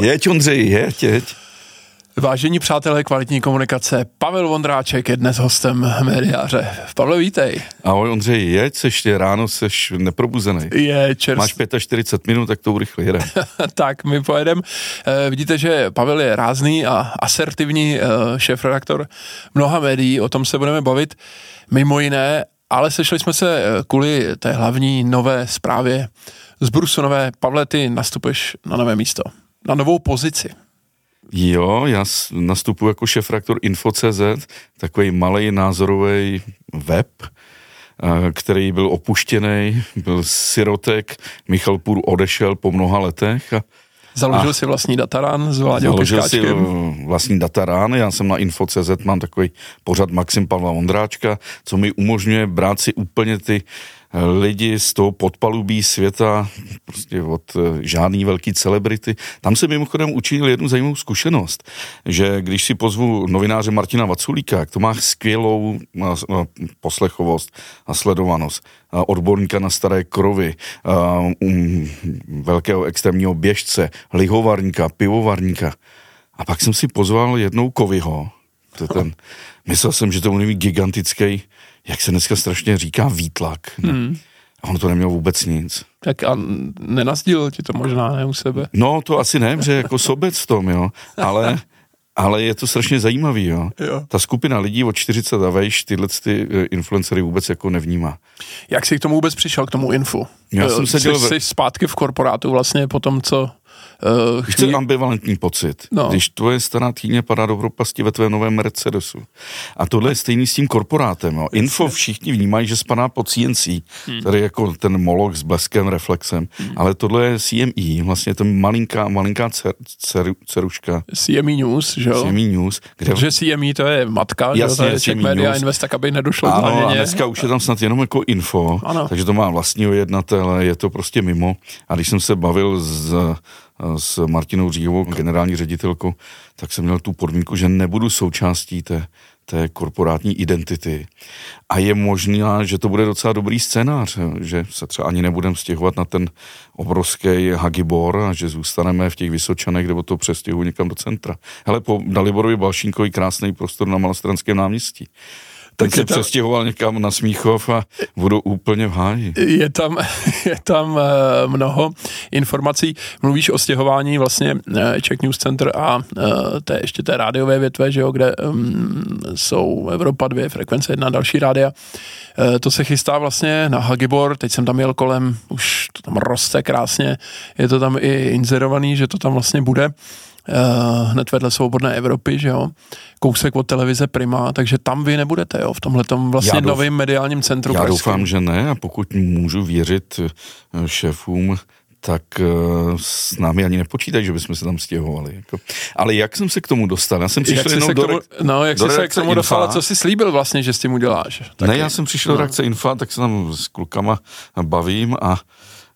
Jeď, Ondřej, jeď, jeď. Vážení přátelé kvalitní komunikace, Pavel Vondráček je dnes hostem médiáře. Pavle, vítej. Ahoj Ondřej, jeď, seš ráno, seš neprobuzený. Je čerst... Máš 45 minut, tak to urychle jedem. tak, my pojedeme. Vidíte, že Pavel je rázný a asertivní eh, šéf-redaktor mnoha médií, o tom se budeme bavit mimo jiné, ale sešli jsme se eh, kvůli té hlavní nové zprávě z Brusonové. Pavle, ty nastupuješ na nové místo, na novou pozici. Jo, já nastupuji jako šefraktor Info.cz, takový malý názorový web, který byl opuštěný, byl sirotek, Michal Půr odešel po mnoha letech a Založil a si vlastní datarán s Vláďou Založil si vlastní datarán, já jsem na Info.cz, mám takový pořad Maxim Pavla Vondráčka, co mi umožňuje brát si úplně ty lidi z toho podpalubí světa, prostě od eh, žádný velký celebrity. Tam se mimochodem učil jednu zajímavou zkušenost, že když si pozvu novináře Martina Vaculíka, to má skvělou poslechovost a sledovanost, odborníka na staré krovy, um, velkého extrémního běžce, lihovarníka, pivovarníka. A pak jsem si pozval jednou Kovyho, to ten, myslel jsem, že to bude gigantický jak se dneska strašně říká, výtlak. Hmm. A on to neměl vůbec nic. Tak a nenazdílil ti to možná, ne u sebe? No, to asi ne, že jako sobec v tom, jo. Ale, ale je to strašně zajímavý, jo. jo. Ta skupina lidí od 40 a vejš tyhle ty eh, influencery vůbec jako nevnímá. Jak jsi k tomu vůbec přišel, k tomu infu? Já jsem se dělal... Jsi zpátky v korporátu vlastně po tom, co Uh, Chci chvíli... ambivalentní pocit. No. Když tvoje stará týně padá do propasti ve tvém novém Mercedesu. A tohle je stejný s tím korporátem. Jo. Info všichni vnímají, že spadá pod CNC, hmm. tady jako ten molok s bleskem, reflexem, hmm. ale tohle je CME, vlastně to malinká, malinká cer, cer, ceruška. CME News, že jo? CME News. Kde... Protože CME to je matka, Jasně, že jo? to je CME Media News. Invest, tak aby nedošlo ano, a dneska už je tam snad jenom jako info, ano. takže to má vlastního jednatele, je to prostě mimo. A když jsem se bavil s s Martinou Říhovou, generální ředitelkou, tak jsem měl tu podmínku, že nebudu součástí té, té korporátní identity. A je možné, že to bude docela dobrý scénář, že se třeba ani nebudeme stěhovat na ten obrovský Hagibor a že zůstaneme v těch Vysočanech, nebo to přestěhuji někam do centra. Hele, po Daliborovi Balšínkovi krásný prostor na Malostranském náměstí tak se tam, přestěhoval někam na Smíchov a budu úplně v háji. Je tam, je tam eh, mnoho informací. Mluvíš o stěhování vlastně eh, Czech News Center a eh, té, ještě té rádiové větve, že jo, kde um, jsou Evropa 2, frekvence 1 další rádia. To se chystá vlastně na Hagibor, teď jsem tam jel kolem, už to tam roste krásně, je to tam i inzerovaný, že to tam vlastně bude hned vedle Svobodné Evropy, že jo, kousek od televize Prima, takže tam vy nebudete, jo, v tomhle vlastně douf, novém mediálním centru. Já pražským. doufám, že ne a pokud můžu věřit eh, šéfům tak uh, s námi ani nepočítají, že bychom se tam stěhovali. Jako. Ale jak jsem se k tomu dostal? Já jsem přišel jak jenom do, tomu, No, jak jsi se k tomu dostal, co jsi slíbil vlastně, že s tím uděláš? Taky. Ne, já jsem přišel no. do reakce Infa, tak se tam s klukama bavím a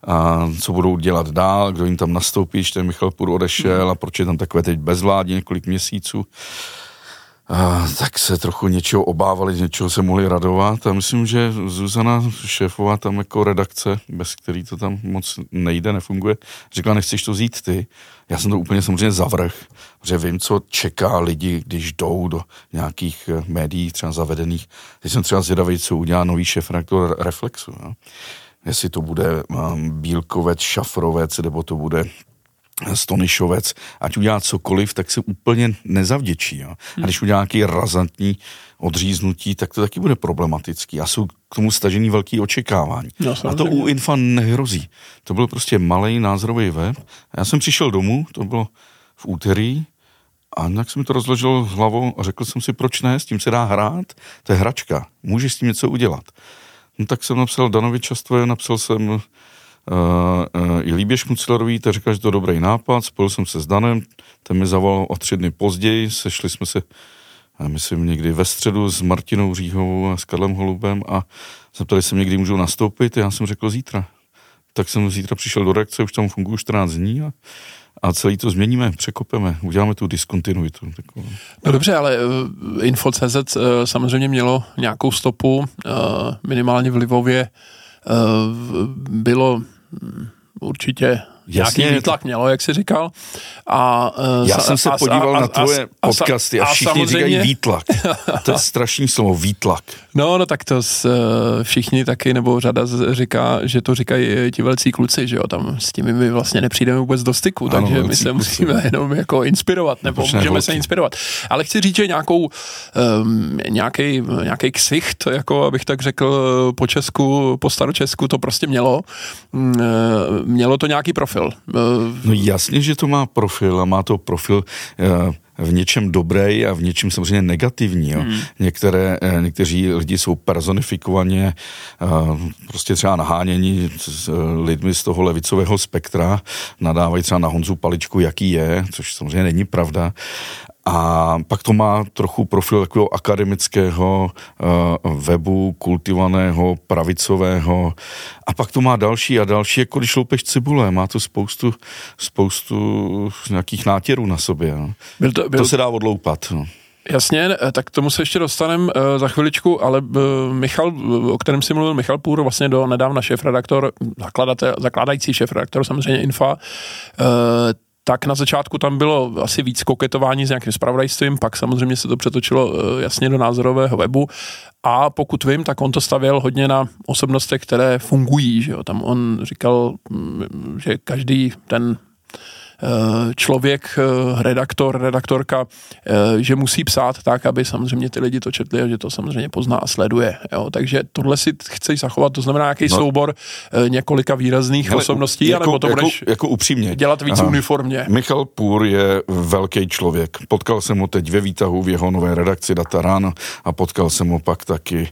a co budou dělat dál, kdo jim tam nastoupí, že ten Michal Půr odešel a proč je tam takové teď bezvládně několik měsíců. A, tak se trochu něčeho obávali, něčeho se mohli radovat a myslím, že Zuzana šéfová tam jako redakce, bez který to tam moc nejde, nefunguje, řekla, nechceš to vzít ty. Já jsem to úplně samozřejmě zavrh, že vím, co čeká lidi, když jdou do nějakých eh, médií, třeba zavedených. Teď jsem třeba zvědavý, co udělá nový šéf Reflexu. No jestli to bude um, Bílkovec, Šafrovec, nebo to bude Stonyšovec, ať udělá cokoliv, tak se úplně nezavděčí. Jo. A když udělá nějaký razantní odříznutí, tak to taky bude problematický. A jsou k tomu stažený velký očekávání. No, a to u Infa nehrozí. To byl prostě malý názorový web. Já jsem přišel domů, to bylo v úterý, a nějak jsem mi to rozložil hlavou a řekl jsem si, proč ne, s tím se dá hrát, to je hračka, můžeš s tím něco udělat. No tak jsem napsal Danovi Častvoje, napsal jsem uh, uh, i Líbě Šmuclerový, ten říkal, že to je dobrý nápad, spojil jsem se s Danem, ten mi zavolal o tři dny později, sešli jsme se, já myslím, někdy ve středu s Martinou Říhovou a s Karlem Holubem a zeptali se mě, kdy můžu nastoupit, já jsem řekl zítra. Tak jsem zítra přišel do reakce, už tam funguji 14 dní a a celý to změníme, překopeme, uděláme tu diskontinuitu. No dobře, ale uh, Info.cz uh, samozřejmě mělo nějakou stopu, uh, minimálně v Livově bylo um, určitě Jasně, nějaký výtlak mělo, jak jsi říkal. A, uh, Já jsem se a, podíval a, na tvoje a, podcasty a, a všichni samozřejmě... říkají výtlak. To je strašný slovo, výtlak. No, no tak to s, uh, všichni taky, nebo řada říká, že to říkají ti velcí kluci, že jo, tam s tím my vlastně nepřijdeme vůbec do styku, ano, takže my se kluci. musíme jenom jako inspirovat, nebo Počne můžeme velký. se inspirovat. Ale chci říct, že nějakou, um, nějaký, nějaký ksicht, jako abych tak řekl po česku, po staročesku, to prostě mělo. Um, mělo to nějaký profil. No jasně, že to má profil a má to profil uh, v něčem dobrý a v něčem samozřejmě negativní. Jo. Hmm. Některé, eh, někteří lidi jsou personifikovaně eh, prostě třeba naháněni s lidmi z toho levicového spektra, nadávají třeba na Honzu Paličku, jaký je, což samozřejmě není pravda. A pak to má trochu profil takového akademického uh, webu, kultivovaného, pravicového. A pak to má další a další, jako když loupeš cibule. Má to spoustu, spoustu nějakých nátěrů na sobě. No. Byl to, byl... to se dá odloupat. No. Jasně, eh, tak tomu se ještě dostaneme uh, za chviličku, ale uh, Michal, o kterém si mluvil, Michal Půr, vlastně do nedávna šéf-redaktor, zakladatel, zakládající šéf-redaktor samozřejmě Infa, uh, tak na začátku tam bylo asi víc koketování s nějakým spravodajstvím, pak samozřejmě se to přetočilo eh, jasně do názorového webu a pokud vím, tak on to stavěl hodně na osobnostech, které fungují, že jo? tam on říkal, mm, že každý ten člověk, eh, redaktor, redaktorka, eh, že musí psát tak, aby samozřejmě ty lidi to četli a že to samozřejmě pozná a sleduje. Jo? Takže tohle si chceš zachovat, to znamená nějaký no. soubor několika výrazných Hele, osobností, jako, anebo to jako, budeš jako upřímně. dělat víc Aha. uniformně. Michal Půr je velký člověk. Potkal jsem ho teď ve výtahu v jeho nové redakci Data Run a potkal jsem ho pak taky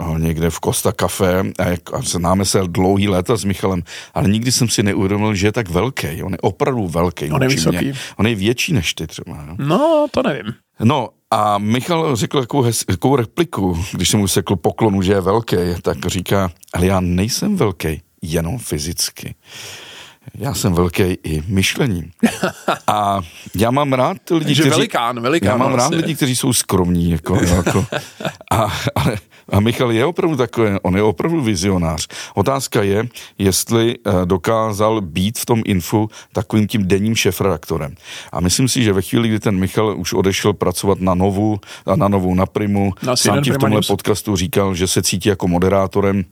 uh, někde v Costa Café a, jak, a známe se dlouhý léta s Michalem, ale nikdy jsem si neuvědomil, že je tak velký. On je opravdu velký. On je vysoký. On je větší než ty třeba. No, no to nevím. No a Michal řekl takovou, hez, takovou repliku, když jsem mu sekl poklonu, že je velký, tak říká, ale já nejsem velký, jenom fyzicky. Já jsem velký i myšlením. A já mám rád lidi, kteří... velikán, velikán. Já mám vlastně. rád lidi, kteří jsou skromní. Jako, jako, a, ale a Michal je opravdu takový, on je opravdu vizionář. Otázka je, jestli eh, dokázal být v tom infu takovým tím denním šefredaktorem. A myslím si, že ve chvíli, kdy ten Michal už odešel pracovat na novou, na novou na Primu, na sám ti v tomhle podcastu říkal, že se cítí jako moderátorem,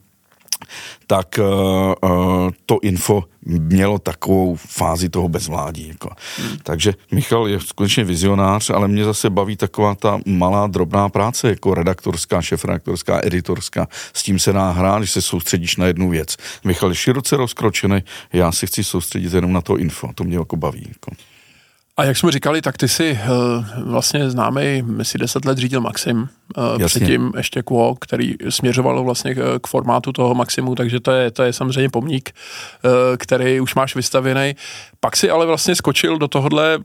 tak uh, uh, to info mělo takovou fázi toho bezvládí. Jako. Hmm. Takže Michal je skutečně vizionář, ale mě zase baví taková ta malá drobná práce, jako redaktorská, šefredaktorská, editorská. S tím se dá hrát, když se soustředíš na jednu věc. Michal je široce rozkročený, já si chci soustředit jenom na to info, to mě jako baví. Jako. A jak jsme říkali, tak ty jsi uh, vlastně známý, si deset let řídil Maxim, uh, předtím ještě Quo, který směřovalo vlastně k, k formátu toho Maximu, takže to je, to je samozřejmě pomník, uh, který už máš vystavěný. Pak si ale vlastně skočil do tohohle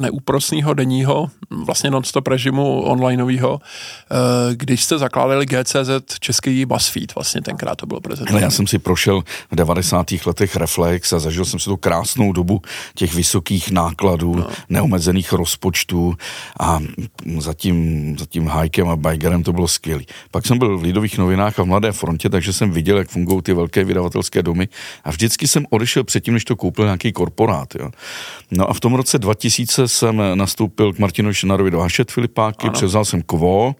neúprosného denního, vlastně non-stop režimu onlineového, když jste zakládali GCZ Český BuzzFeed, vlastně tenkrát to bylo prezentované. Já jsem si prošel v 90. letech Reflex a zažil jsem si tu krásnou dobu těch vysokých nákladů no. neomezených rozpočtů a za tím, za tím Hajkem a Bajgerem to bylo skvělé. Pak jsem byl v Lidových novinách a v Mladé frontě, takže jsem viděl, jak fungují ty velké vydavatelské domy a vždycky jsem odešel předtím, než to koupil nějaký korporát. Jo. No a v tom roce 2000 jsem nastoupil k Martinu Šinarovi do Hašet Filipáky, ano. převzal jsem Kvo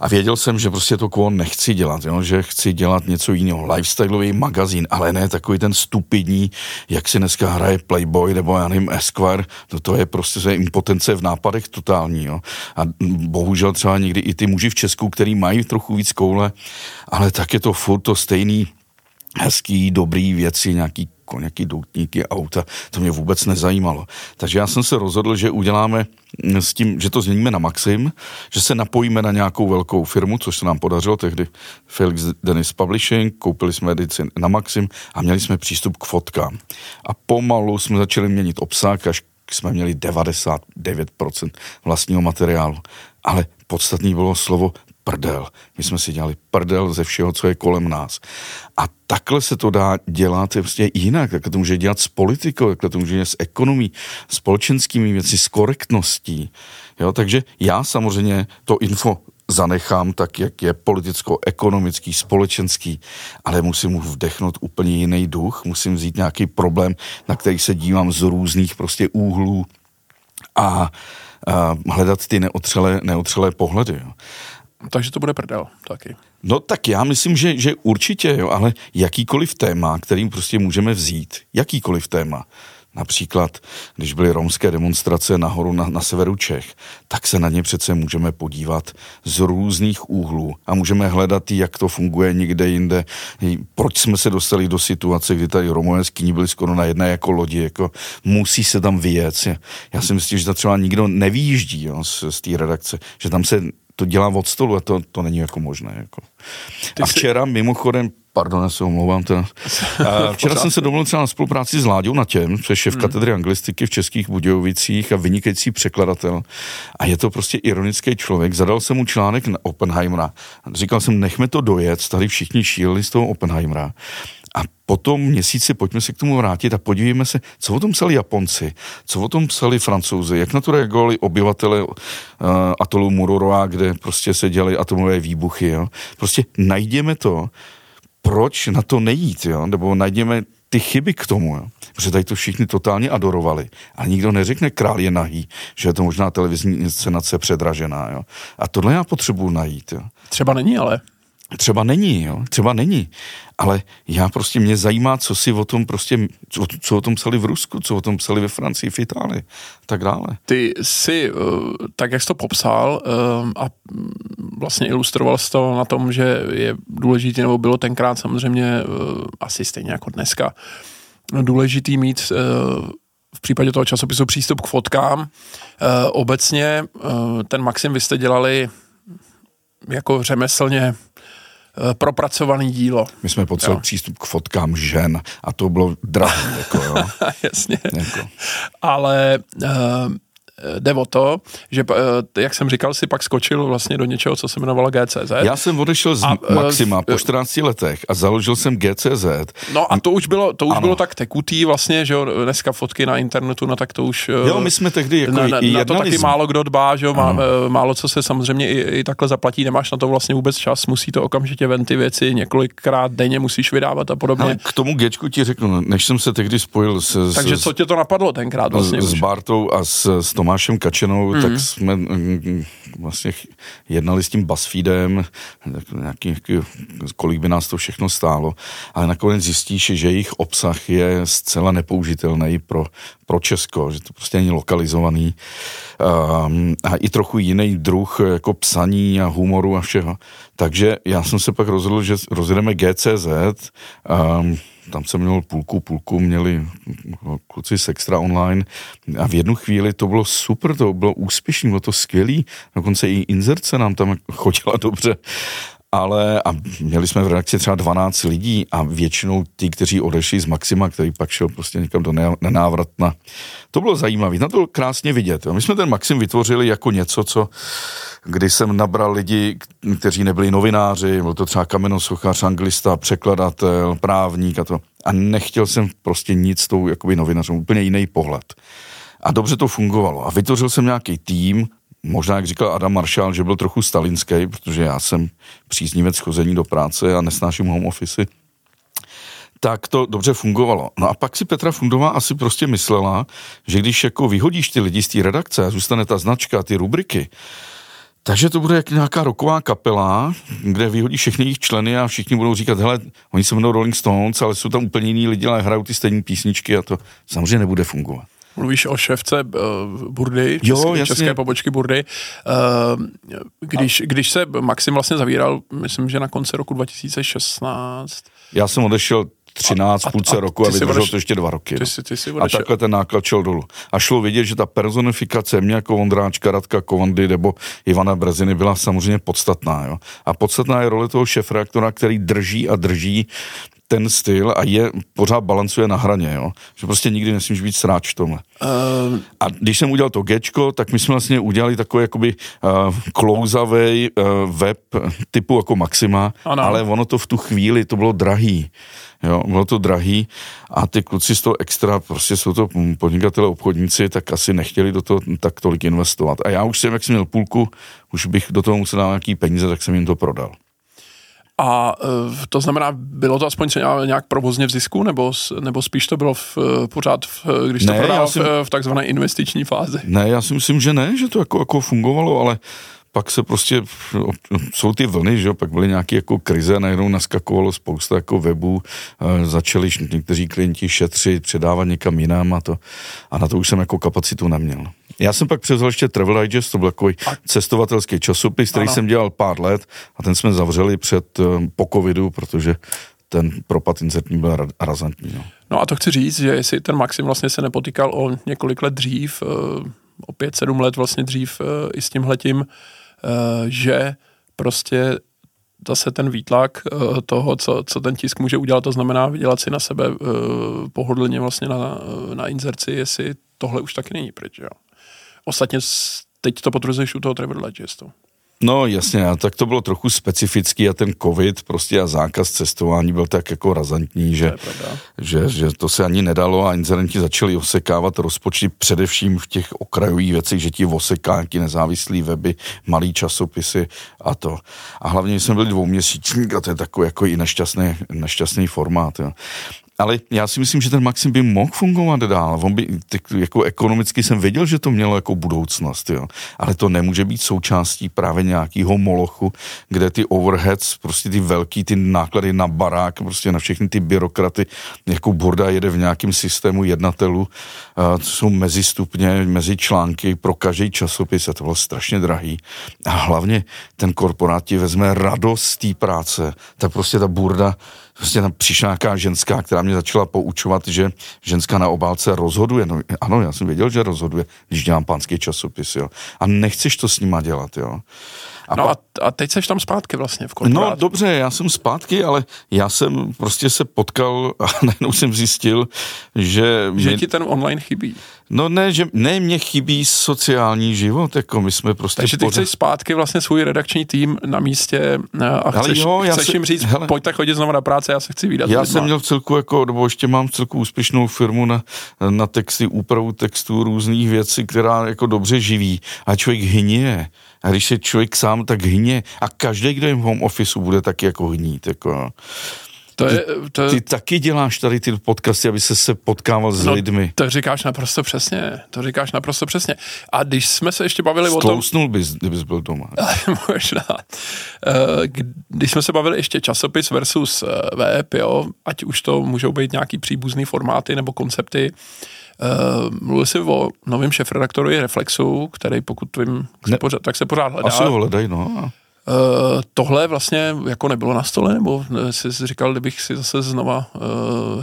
a věděl jsem, že prostě to kvon nechci dělat, jo? že chci dělat něco jiného, lifestyleový magazín, ale ne takový ten stupidní, jak si dneska hraje Playboy nebo já nevím Esquire, to, to je prostě impotence v nápadech totální. Jo? A bohužel třeba někdy i ty muži v Česku, který mají trochu víc koule, ale tak je to furt to stejný hezký, dobrý věci, nějaký nějaký doutníky, auta, to mě vůbec nezajímalo. Takže já jsem se rozhodl, že uděláme s tím, že to změníme na Maxim, že se napojíme na nějakou velkou firmu, což se nám podařilo tehdy Felix Dennis Publishing, koupili jsme edici na Maxim a měli jsme přístup k fotkám. A pomalu jsme začali měnit obsah, až jsme měli 99% vlastního materiálu. Ale podstatný bylo slovo prdel. My jsme si dělali prdel ze všeho, co je kolem nás. A takhle se to dá dělat prostě jinak. Takhle to může dělat s politikou, takhle to může dělat s ekonomí, společenskými věci, s korektností. Jo, takže já samozřejmě to info zanechám tak, jak je politicko-ekonomický, společenský, ale musím mu vdechnout úplně jiný duch, musím vzít nějaký problém, na který se dívám z různých prostě úhlů a, a hledat ty neotřelé, neotřelé pohledy. Jo. Takže to bude prdel taky. No tak já myslím, že, že určitě, jo, ale jakýkoliv téma, kterým prostě můžeme vzít, jakýkoliv téma, Například, když byly romské demonstrace nahoru na, na severu Čech, tak se na ně přece můžeme podívat z různých úhlů a můžeme hledat, jak to funguje někde jinde. Proč jsme se dostali do situace, kdy tady Romové z Kyní byli skoro na jedné jako lodi, jako musí se tam vyjet. Já si myslím, že třeba nikdo nevýjíždí jo, z, z té redakce, že tam se to dělá od stolu a to, to není jako možné. Jako. a včera jsi... mimochodem Pardon, já se omlouvám. Teda. Včera jsem se domluvil třeba na spolupráci s Láďou na těm, což je v hmm. katedře anglistiky v Českých Budějovicích a vynikající překladatel. A je to prostě ironický člověk. Zadal jsem mu článek na Oppenheimera. Říkal jsem, nechme to dojet, tady všichni šíleli z toho Oppenheimera. A potom měsíci pojďme se k tomu vrátit a podívejme se, co o tom psali Japonci, co o tom psali Francouzi, jak na to reagovali obyvatele uh, atolu Mururoa, kde prostě se dělaly atomové výbuchy. Jo. Prostě najdeme to, proč na to nejít, jo? nebo najděme ty chyby k tomu, jo? protože tady to všichni totálně adorovali. A nikdo neřekne král je nahý, že je to možná televizní inscenace předražená. Jo? A tohle já potřebuji najít. Jo? Třeba není, ale Třeba není, jo, třeba není, ale já prostě mě zajímá, co si o tom prostě, co, co o tom psali v Rusku, co o tom psali ve Francii, v Itálii, tak dále. Ty si, eh, tak jak jsi to popsal eh, a vlastně ilustroval jsi to na tom, že je důležitý, nebo bylo tenkrát samozřejmě eh, asi stejně jako dneska, důležitý mít v případě toho časopisu přístup k fotkám. Obecně ten Maxim vy jste dělali jako řemeslně propracovaný dílo. My jsme potřebovali přístup k fotkám žen a to bylo drahé. Jako, jo. Jasně. Jako. Ale uh, Eh, jde o to, že, eh, jak jsem říkal, si pak skočil vlastně do něčeho, co se jmenovalo GCZ. Já jsem odešel z a, eh, Maxima po 14 letech a založil jsem GCZ. No a to už bylo, to už bylo tak tekutý vlastně, že jo, dneska fotky na internetu, no tak to už... Jo, my jsme tehdy jako na, na, na to taky málo kdo dbá, že jo, má, málo co se samozřejmě i, i takhle zaplatí, nemáš na to vlastně vůbec čas, musí to okamžitě ven ty věci, několikrát denně musíš vydávat a podobně. Ale k tomu Gčku ti řeknu, než jsem se tehdy spojil s... Takže s, co tě to napadlo tenkrát vlastně? S, s Bartou a s, s Tomášem Kačenou, mm-hmm. tak jsme mm, mm, vlastně jednali s tím BuzzFeedem, nějaký, kolik by nás to všechno stálo, ale nakonec zjistíš, že jejich obsah je zcela nepoužitelný pro, pro Česko, že to prostě není lokalizovaný um, a i trochu jiný druh jako psaní a humoru a všeho. Takže já jsem se pak rozhodl, že rozjedeme GCZ, um, tam jsem měl půlku, půlku měli kluci z Extra Online a v jednu chvíli to bylo super, to bylo úspěšné, bylo to skvělý, dokonce i inzerce nám tam chodila dobře ale a měli jsme v redakci třeba 12 lidí a většinou ty, kteří odešli z Maxima, který pak šel prostě někam do nenávratna. To bylo zajímavé, na to krásně vidět. My jsme ten Maxim vytvořili jako něco, co kdy jsem nabral lidi, kteří nebyli novináři, byl to třeba kamenosochař, anglista, překladatel, právník a to. A nechtěl jsem prostě nic s tou jakoby novinářem, úplně jiný pohled. A dobře to fungovalo. A vytvořil jsem nějaký tým, možná, jak říkal Adam Marshall, že byl trochu stalinský, protože já jsem příznivec chození do práce a nesnáším home office, tak to dobře fungovalo. No a pak si Petra Fundová asi prostě myslela, že když jako vyhodíš ty lidi z té redakce a zůstane ta značka, ty rubriky, takže to bude jak nějaká roková kapela, kde vyhodí všechny jejich členy a všichni budou říkat, hele, oni se jmenují Rolling Stones, ale jsou tam úplně jiní lidi, ale hrajou ty stejné písničky a to samozřejmě nebude fungovat. Mluvíš o šéfce uh, Burdy, jo, české, české pobočky Burdy. Uh, když, když se Maxim vlastně zavíral, myslím, že na konci roku 2016. Já jsem odešel 13 a, půlce a, roku a vydržel to ještě dva roky. Ty jsi, ty jsi a takhle ten náklad šel dolů. A šlo vidět, že ta personifikace mě jako Vondráčka, Radka Kovandy nebo Ivana Breziny byla samozřejmě podstatná. Jo? A podstatná je role toho šefreaktora, který drží a drží ten styl a je, pořád balancuje na hraně, jo. Že prostě nikdy nesmíš být sráč v tomhle. Uh... A když jsem udělal to Gčko, tak my jsme vlastně udělali takový jakoby uh, klouzavej uh, web typu jako Maxima, ano. ale ono to v tu chvíli, to bylo drahý. Jo, bylo to drahý a ty kluci z toho extra, prostě jsou to podnikatele, obchodníci, tak asi nechtěli do toho tak tolik investovat. A já už jsem, jak jsem měl půlku, už bych do toho musel dát nějaký peníze, tak jsem jim to prodal. A e, to znamená, bylo to aspoň nějak provozně v zisku, nebo, nebo spíš to bylo v, e, pořád, v, když to prodal v, v takzvané investiční fázi? Ne, já si myslím, že ne, že to jako, jako fungovalo, ale pak se prostě, jsou ty vlny, že jo, pak byly nějaké jako krize, najednou naskakovalo spousta jako webů, e, začali někteří klienti šetřit, předávat někam jinam a to, a na to už jsem jako kapacitu neměl. Já jsem pak převzal ještě Travel Digest, to byl takový a... cestovatelský časopis, který ano. jsem dělal pár let a ten jsme zavřeli před, um, po covidu, protože ten propad inzertní byl razantní. No. no a to chci říct, že jestli ten Maxim vlastně se nepotýkal o několik let dřív, uh, o pět, sedm let vlastně dřív uh, i s tímhletím, že prostě zase ten výtlak toho, co, co ten tisk může udělat, to znamená vydělat si na sebe pohodlně vlastně na, na inzerci, jestli tohle už taky není pryč, jo. Ostatně teď to potvrzuješ u toho Travel Digestu. No jasně, a tak to bylo trochu specifický a ten covid prostě a zákaz cestování byl tak jako razantní, že, že, že to se ani nedalo a inzerenti začali osekávat rozpočty především v těch okrajových věcech, že ti oseká nějaký nezávislý weby, malý časopisy a to. A hlavně jsem byl dvouměsíčník a to je takový jako i nešťastný, nešťastný formát. Jo ale já si myslím, že ten Maxim by mohl fungovat dál. On by, tak, jako ekonomicky jsem věděl, že to mělo jako budoucnost, jo. Ale to nemůže být součástí právě nějakého molochu, kde ty overheads, prostě ty velký, ty náklady na barák, prostě na všechny ty byrokraty, jako Borda jede v nějakém systému jednatelů, uh, jsou mezi stupně, mezi články pro každý časopis a to bylo strašně drahý. A hlavně ten korporát ti vezme radost z té práce, tak prostě ta burda prostě tam přišla nějaká ženská, která mě začala poučovat, že ženská na obálce rozhoduje. No, ano, já jsem věděl, že rozhoduje, když dělám pánský časopis, jo. A nechceš to s nima dělat, jo. A no pa... a, a teď seš tam zpátky vlastně v korporátu. No dobře, já jsem zpátky, ale já jsem prostě se potkal a najednou jsem zjistil, že... Že mě... ti ten online chybí. No ne, že ne, mě chybí sociální život, jako my jsme prostě... Takže ty pořád... chceš zpátky vlastně svůj redakční tým na místě eh, a chceš, jo, chceš se, jim říct, hele, pojďte chodit znovu na práci, já se chci výdat. Já jsem měl v celku jako, nebo ještě mám v celku úspěšnou firmu na, na texty, úpravu textů, různých věcí, která jako dobře živí a člověk hyně. A když se člověk sám tak hně a každý, kdo je v home officeu, bude taky jako hnít. Jako. To je, to je... Ty, ty taky děláš tady ty podcasty, aby se se potkával s no, lidmi. To říkáš naprosto přesně, to říkáš naprosto přesně. A když jsme se ještě bavili Stousnul o tom... bys, kdybys byl doma. Možná. Eh, když jsme se bavili ještě časopis versus eh, web, jo, ať už to můžou být nějaký příbuzný formáty nebo koncepty, Uh, mluvil jsi o novém šefredaktorovi Reflexu, který pokud vím, ne, pořád, tak se pořád hledá. Asi ho hledají, no. Uh, tohle vlastně jako nebylo na stole, nebo jsi říkal, kdybych si zase znova uh,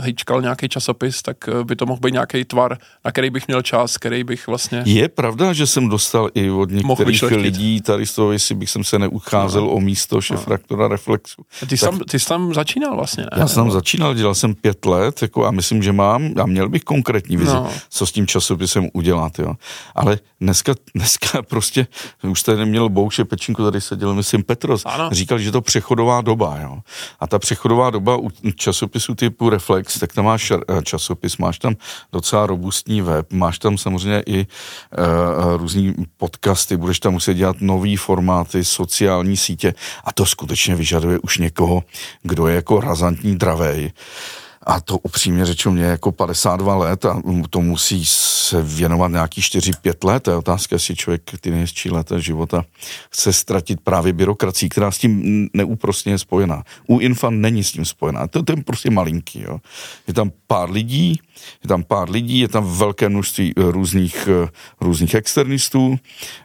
hejčkal nějaký časopis, tak by to mohl být nějaký tvar, na který bych měl čas, který bych vlastně... Je pravda, že jsem dostal i od některých lidí tady z toho, jestli bych jsem se neucházel no. o místo šefraktora no. Reflexu. Ty, tak, tam, ty jsi tam začínal vlastně, ne? Já jsem tam začínal, dělal jsem pět let jako, a myslím, že mám, a měl bych konkrétní vizi, no. co s tím časopisem udělat, jo. Ale dneska, dneska prostě, už tady neměl Bouše Pečinku, tady seděl, myslím, Maxim Petros, ano. říkal, že to přechodová doba, jo. A ta přechodová doba u časopisu typu Reflex, tak tam máš eh, časopis, máš tam docela robustní web, máš tam samozřejmě i uh, různý podcasty, budeš tam muset dělat nový formáty, sociální sítě a to skutečně vyžaduje už někoho, kdo je jako razantní dravej. A to upřímně řečeno mě jako 52 let a to musí se věnovat nějaký 4-5 let. Je otázka, jestli člověk ty nejhezčí leta života chce ztratit právě byrokracií, která s tím neúprostně je spojená. U Infa není s tím spojená. To, to je prostě malinký. Jo. Je tam pár lidí, je tam pár lidí, je tam velké množství eh, různých, eh, různých externistů,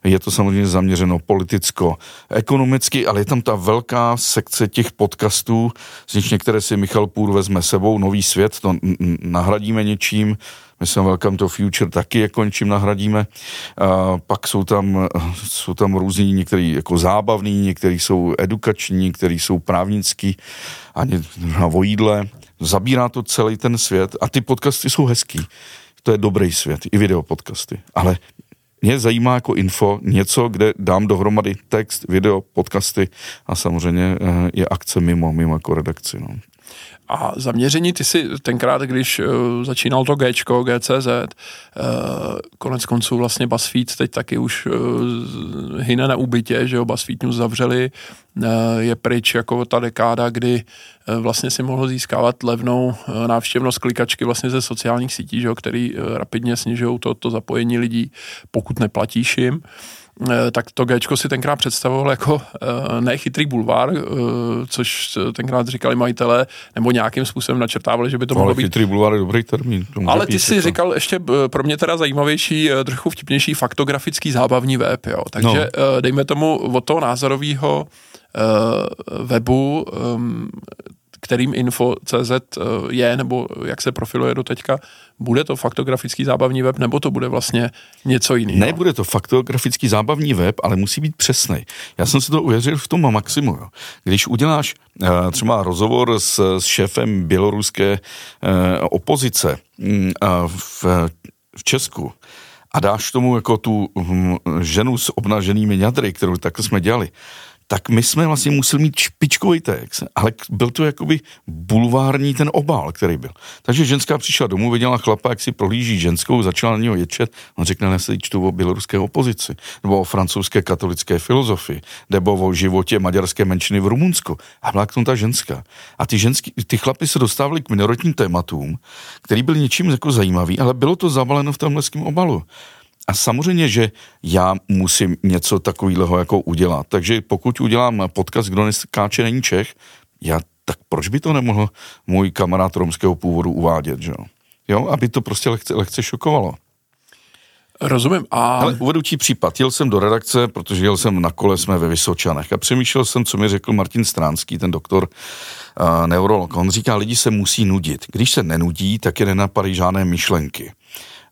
je to samozřejmě zaměřeno politicko-ekonomicky, ale je tam ta velká sekce těch podcastů, z nich některé si Michal Půr vezme sebou, Nový svět, to nahradíme něčím, my jsme Welcome to Future taky jako něčím nahradíme. A pak jsou tam, jsou tam různí, některý jako zábavný, některý jsou edukační, některý jsou právnický, ani na vojídle zabírá to celý ten svět a ty podcasty jsou hezký. To je dobrý svět, i videopodcasty. Ale mě zajímá jako info něco, kde dám dohromady text, video, podcasty a samozřejmě eh, je akce mimo, mimo jako redakci. No. A zaměření, ty si tenkrát, když uh, začínal to Gčko, GCZ, uh, konec konců vlastně BuzzFeed teď taky už uh, hyne na úbytě, že jo, BuzzFeed News zavřeli, je pryč jako ta dekáda, kdy vlastně si mohl získávat levnou návštěvnost klikačky vlastně ze sociálních sítí, že jo, který rapidně snižují to, to zapojení lidí, pokud neplatíš jim. Eh, tak to Gčko si tenkrát představoval jako eh, nechytrý bulvár, eh, což tenkrát říkali majitelé, nebo nějakým způsobem načrtávali, že by to mohlo ale být. chytrý bulvár je dobrý termín. Ale ty si to. říkal ještě pro mě teda zajímavější, trochu vtipnější faktografický zábavní web, jo. Takže no. dejme tomu od toho názorového webu, ehm, kterým info.cz eh, je, nebo jak se profiluje do teďka, bude to faktografický zábavní web, nebo to bude vlastně něco jiného? Ne, bude to faktografický zábavní web, ale musí být přesný. Já jsem si to uvěřil v tom maximu. Jo. Když uděláš uh, třeba rozhovor s, s šéfem běloruské uh, opozice uh, v, v Česku, a dáš tomu jako tu hm, ženu s obnaženými ňadry, kterou tak jsme dělali, tak my jsme vlastně museli mít špičkový text, ale byl to jakoby bulvární ten obal, který byl. Takže ženská přišla domů, viděla chlapa, jak si prohlíží ženskou, začala na něho ječet, on řekne, ne se čtu o běloruské opozici, nebo o francouzské katolické filozofii, nebo o životě maďarské menšiny v Rumunsku. A byla k tomu ta ženská. A ty, ženský, ty chlapy se dostávali k minoritním tématům, který byl něčím jako zajímavý, ale bylo to zabaleno v tomhle obalu. A samozřejmě, že já musím něco takového jako udělat. Takže pokud udělám podcast, kdo neskáče není Čech, já, tak proč by to nemohl můj kamarád romského původu uvádět, že jo? jo? Aby to prostě lehce, lehce šokovalo. Rozumím. A... Ale uvedu ti případ. Jel jsem do redakce, protože jel jsem na kole, jsme ve Vysočanech a přemýšlel jsem, co mi řekl Martin Stránský, ten doktor uh, neurolog. On říká, lidi se musí nudit. Když se nenudí, tak je nenapadají žádné myšlenky.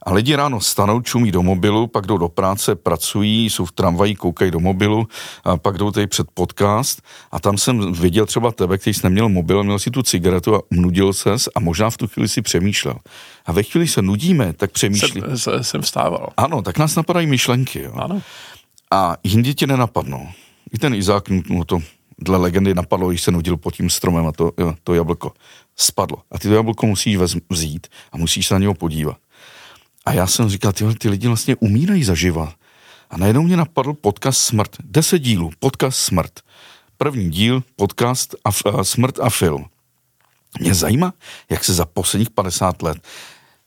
A lidi ráno stanou, čumí do mobilu, pak jdou do práce, pracují, jsou v tramvaji, koukají do mobilu, a pak jdou tady před podcast a tam jsem viděl třeba tebe, který jsi neměl mobil, měl si tu cigaretu a nudil ses a možná v tu chvíli si přemýšlel. A ve chvíli se nudíme, tak přemýšlí. Jsem, jsem vstával. Ano, tak nás napadají myšlenky. Jo. Ano. A jindy tě nenapadnou. I ten Izák mu to dle legendy napadlo, když se nudil pod tím stromem a to, jo, to jablko spadlo. A ty to jablko musíš vzít a musíš se na něho podívat. A já jsem říkal, ty, ty lidi vlastně umírají zaživa. A najednou mě napadl podcast Smrt. Deset dílů, podcast Smrt. První díl, podcast a, a Smrt a film. Mě zajímá, jak se za posledních 50 let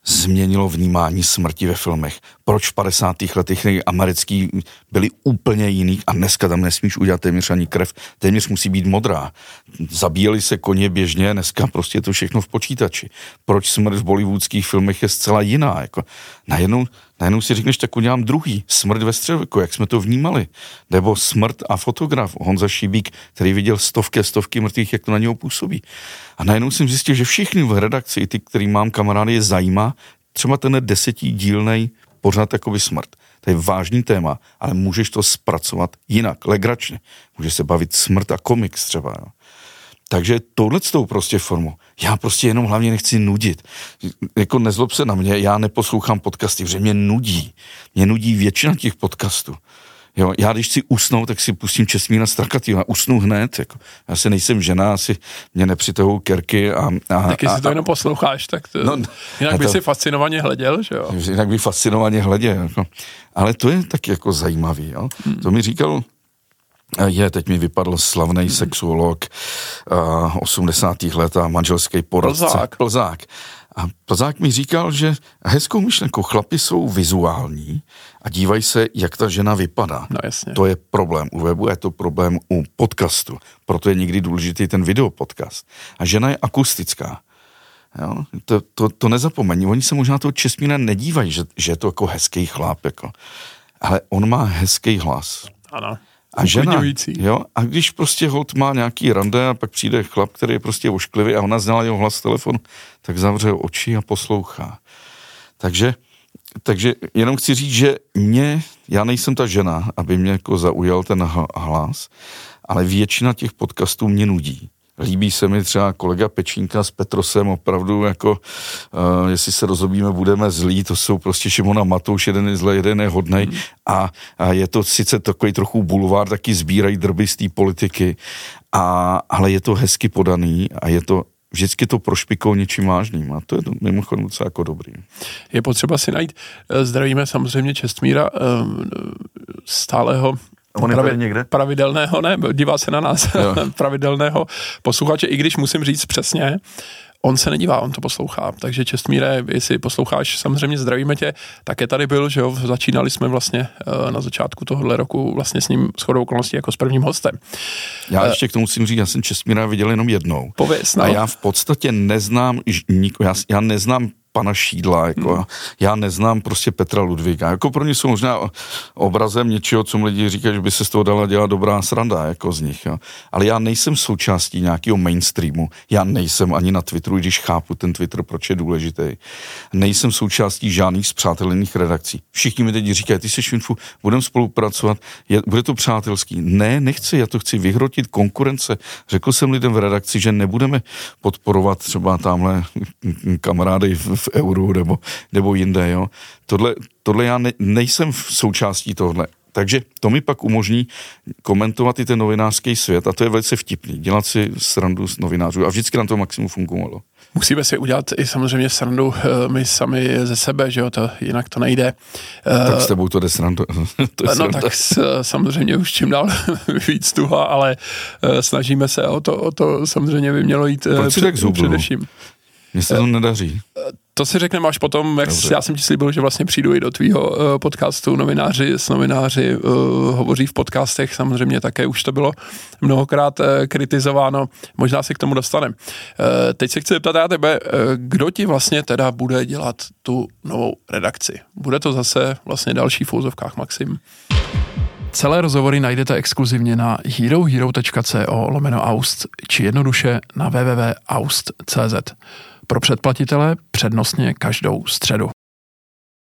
změnilo vnímání smrti ve filmech. Proč v 50. letech americký byli úplně jiný a dneska tam nesmíš udělat téměř ani krev, téměř musí být modrá. Zabíjeli se koně běžně, dneska prostě je to všechno v počítači. Proč smrt v bollywoodských filmech je zcela jiná? Jako, najednou najednou si řekneš, tak udělám druhý, smrt ve středověku, jak jsme to vnímali. Nebo smrt a fotograf, Honza Šibík, který viděl stovky a stovky mrtvých, jak to na něho působí. A najednou jsem zjistil, že všichni v redakci, i ty, který mám kamarády, je zajímá třeba ten desetidílný pořád jako by smrt. To je vážný téma, ale můžeš to zpracovat jinak, legračně. Můžeš se bavit smrt a komiks třeba. Jo. Takže touhle tou prostě formu. Já prostě jenom hlavně nechci nudit. Jako nezlob se na mě, já neposlouchám podcasty, protože mě nudí. Mě nudí většina těch podcastů. Jo, já když si usnou, tak si pustím Česmína Strakatýho a usnu hned. Jako. Já si nejsem žena, asi mě nepřitahují kerky. A, a, Taky si to jenom posloucháš, tak to, no, jinak by to, si fascinovaně hleděl, že jo? Jinak by fascinovaně hleděl. Jako. Ale to je taky jako zajímavý. Jo? Hmm. To mi říkal je, teď mi vypadl slavný sexuolog uh, 80. let a manželský poradce. Plzák. Plzák. A Plzák mi říkal, že hezkou myšlenkou chlapi jsou vizuální a dívají se, jak ta žena vypadá. No jasně. To je problém u webu, je to problém u podcastu. Proto je někdy důležitý ten videopodcast. A žena je akustická. Jo? To, to, to nezapomeň. Oni se možná toho Česmína nedívají, že, že je to jako hezký chlap. Jako. Ale on má hezký hlas. Ano. A žena, jo, a když prostě hold má nějaký rande a pak přijde chlap, který je prostě ošklivý a ona znala jeho hlas telefon, tak zavře oči a poslouchá. Takže, takže jenom chci říct, že mě, já nejsem ta žena, aby mě jako zaujal ten hlas, ale většina těch podcastů mě nudí. Líbí se mi třeba kolega Pečínka s Petrosem opravdu jako, uh, jestli se rozobíme, budeme zlí, to jsou prostě Šimona Matouš, jeden je zlej, jeden je hodnej hmm. a, a je to sice takový trochu bulvár, taky sbírají drby z té politiky, a, ale je to hezky podaný a je to vždycky to prošpikou něčím vážným a to je to mimochodem docela jako dobrý. Je potřeba si najít, eh, zdravíme samozřejmě Čestmíra, eh, stáleho On je pravi, někde? pravidelného, ne, dívá se na nás, pravidelného posluchače, i když musím říct přesně, On se nedívá, on to poslouchá. Takže Čestmíre, jestli posloucháš, samozřejmě zdravíme tě. Také tady byl, že jo, začínali jsme vlastně eh, na začátku tohohle roku vlastně s ním shodou okolností jako s prvním hostem. Já ještě k tomu musím říct, já jsem Čestmíra viděl jenom jednou. Pověz, no. A já v podstatě neznám, já, já neznám pana Šídla, jako hmm. já neznám prostě Petra Ludvíka, jako pro ně jsou možná obrazem něčeho, co lidi říkají, že by se z toho dala dělat dobrá sranda, jako z nich, jo. ale já nejsem součástí nějakého mainstreamu, já nejsem ani na Twitteru, když chápu ten Twitter, proč je důležitý, nejsem součástí žádných zpřátelených redakcí. Všichni mi teď říkají, ty jsi Švinfu, budeme spolupracovat, je, bude to přátelský. Ne, nechci, já to chci vyhrotit konkurence. Řekl jsem lidem v redakci, že nebudeme podporovat třeba tamhle kamarády v v euru nebo, nebo jinde. Jo. Tohle, tohle já ne, nejsem v součástí tohle. Takže to mi pak umožní komentovat i ten novinářský svět a to je velice vtipný, dělat si srandu s novinářů a vždycky nám to maximum fungovalo. Musíme si udělat i samozřejmě srandu eh, my sami ze sebe, že jo, to, jinak to nejde. Tak s tebou to jde srandu. to no sranda. tak s, samozřejmě už čím dál víc tuha, ale eh, snažíme se o to, o to samozřejmě by mělo jít Proč před, tak především. Mně se to nedaří. To si řekneme až potom, jak Dobře. já jsem ti slíbil, že vlastně přijdu i do tvýho uh, podcastu. Novináři s novináři uh, hovoří v podcastech, samozřejmě také už to bylo mnohokrát uh, kritizováno, možná si k tomu dostaneme. Uh, teď se chci zeptat já tebe, uh, kdo ti vlastně teda bude dělat tu novou redakci? Bude to zase vlastně další v úzovkách Maxim? Celé rozhovory najdete exkluzivně na herohero.co lomeno aust či jednoduše na www.aust.cz. Pro předplatitele přednostně každou středu.